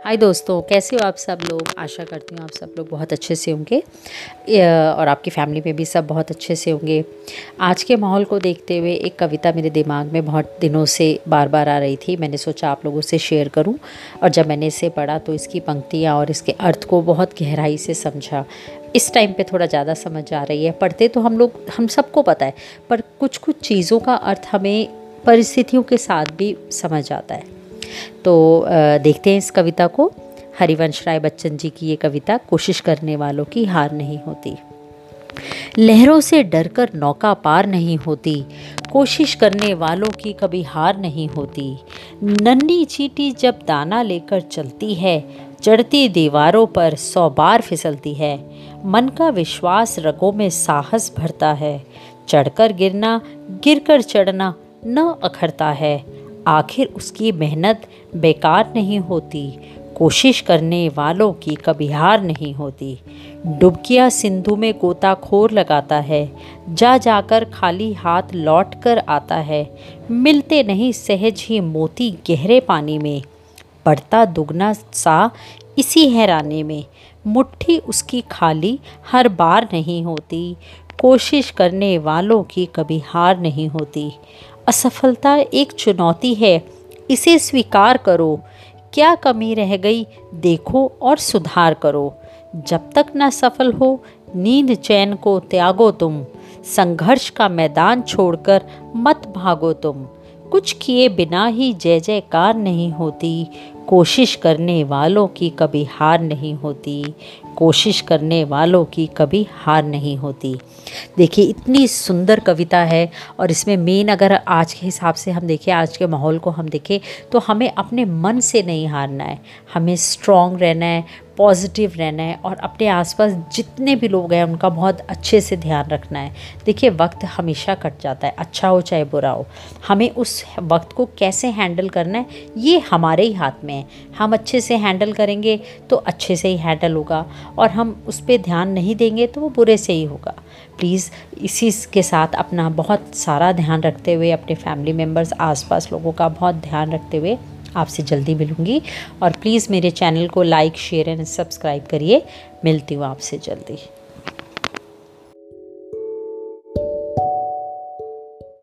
हाय दोस्तों, कैसे हो आप सब लोग? आशा करती हूँ आप सब लोग बहुत अच्छे से होंगे। और आपकी फैमिली में भी सब बहुत अच्छे से होंगे। आज के माहौल को देखते हुए एक कविता मेरे दिमाग में बहुत दिनों से बार बार आ रही थी। मैंने सोचा आप लोगों से शेयर करूँ। और जब मैंने इसे पढ़ा तो इसकी पंक्तियाँ और इसके अर्थ को बहुत गहराई से समझा। इस टाइम पे थोड़ा ज़्यादा समझ आ रही है। पढ़ते तो हम लोग, हम सबको पता है, पर कुछ कुछ चीज़ों का अर्थ हमें परिस्थितियों के साथ भी समझ आता है। तो देखते हैं इस कविता को। हरिवंश राय बच्चन जी की ये कविता, कोशिश करने वालों की हार नहीं होती। लहरों से डरकर नौका पार नहीं होती। कोशिश करने वालों की कभी हार नहीं होती। नन्ही चीटी जब दाना लेकर चलती है, चढ़ती दीवारों पर सौ बार फिसलती है। मन का विश्वास रगों में साहस भरता है। चढ़कर गिरना, गिरकर चढ़ना न अखरता है। आखिर उसकी मेहनत बेकार नहीं होती। कोशिश करने वालों की कभी हार नहीं होती। डुबकिया सिंधु में गोताखोर लगाता है। जा जाकर खाली हाथ लौट कर आता है। मिलते नहीं सहज ही मोती गहरे पानी में। बढ़ता दुगना सा इसी हैरानी में। मुट्ठी उसकी खाली हर बार नहीं होती। कोशिश करने वालों की कभी हार नहीं होती। असफलता एक चुनौती है। इसे स्वीकार करो। क्या कमी रह गई, देखो और सुधार करो। जब तक न सफल हो, नींद चैन को त्यागो तुम। संघर्ष का मैदान छोड़कर मत भागो तुम। कुछ किए बिना ही जय जयकार नहीं होती। कोशिश करने वालों की कभी हार नहीं होती। कोशिश करने वालों की कभी हार नहीं होती। देखिए, इतनी सुंदर कविता है और इसमें मेन अगर आज के हिसाब से हम देखें, आज के माहौल को हम देखें तो हमें अपने मन से नहीं हारना है। हमें स्ट्रॉन्ग रहना है पॉजिटिव रहना है और अपने आसपास जितने भी लोग हैं, उनका बहुत अच्छे से ध्यान रखना है। देखिए, वक्त हमेशा कट जाता है अच्छा हो चाहे बुरा हो। हमें उस वक्त को कैसे हैंडल करना है, ये हमारे ही हाथ में है। हम अच्छे से हैंडल करेंगे तो अच्छे से ही हैंडल होगा और हम उस पर ध्यान नहीं देंगे तो वो बुरे से ही होगा। प्लीज़ इसी के साथ अपना बहुत सारा ध्यान रखते हुए, अपने फैमिली मेंबर्स आसपास लोगों का बहुत ध्यान रखते हुए आपसे जल्दी मिलूँगी। और प्लीज़ मेरे चैनल को लाइक शेयर एंड सब्सक्राइब करिए। मिलती हूँ आपसे जल्दी।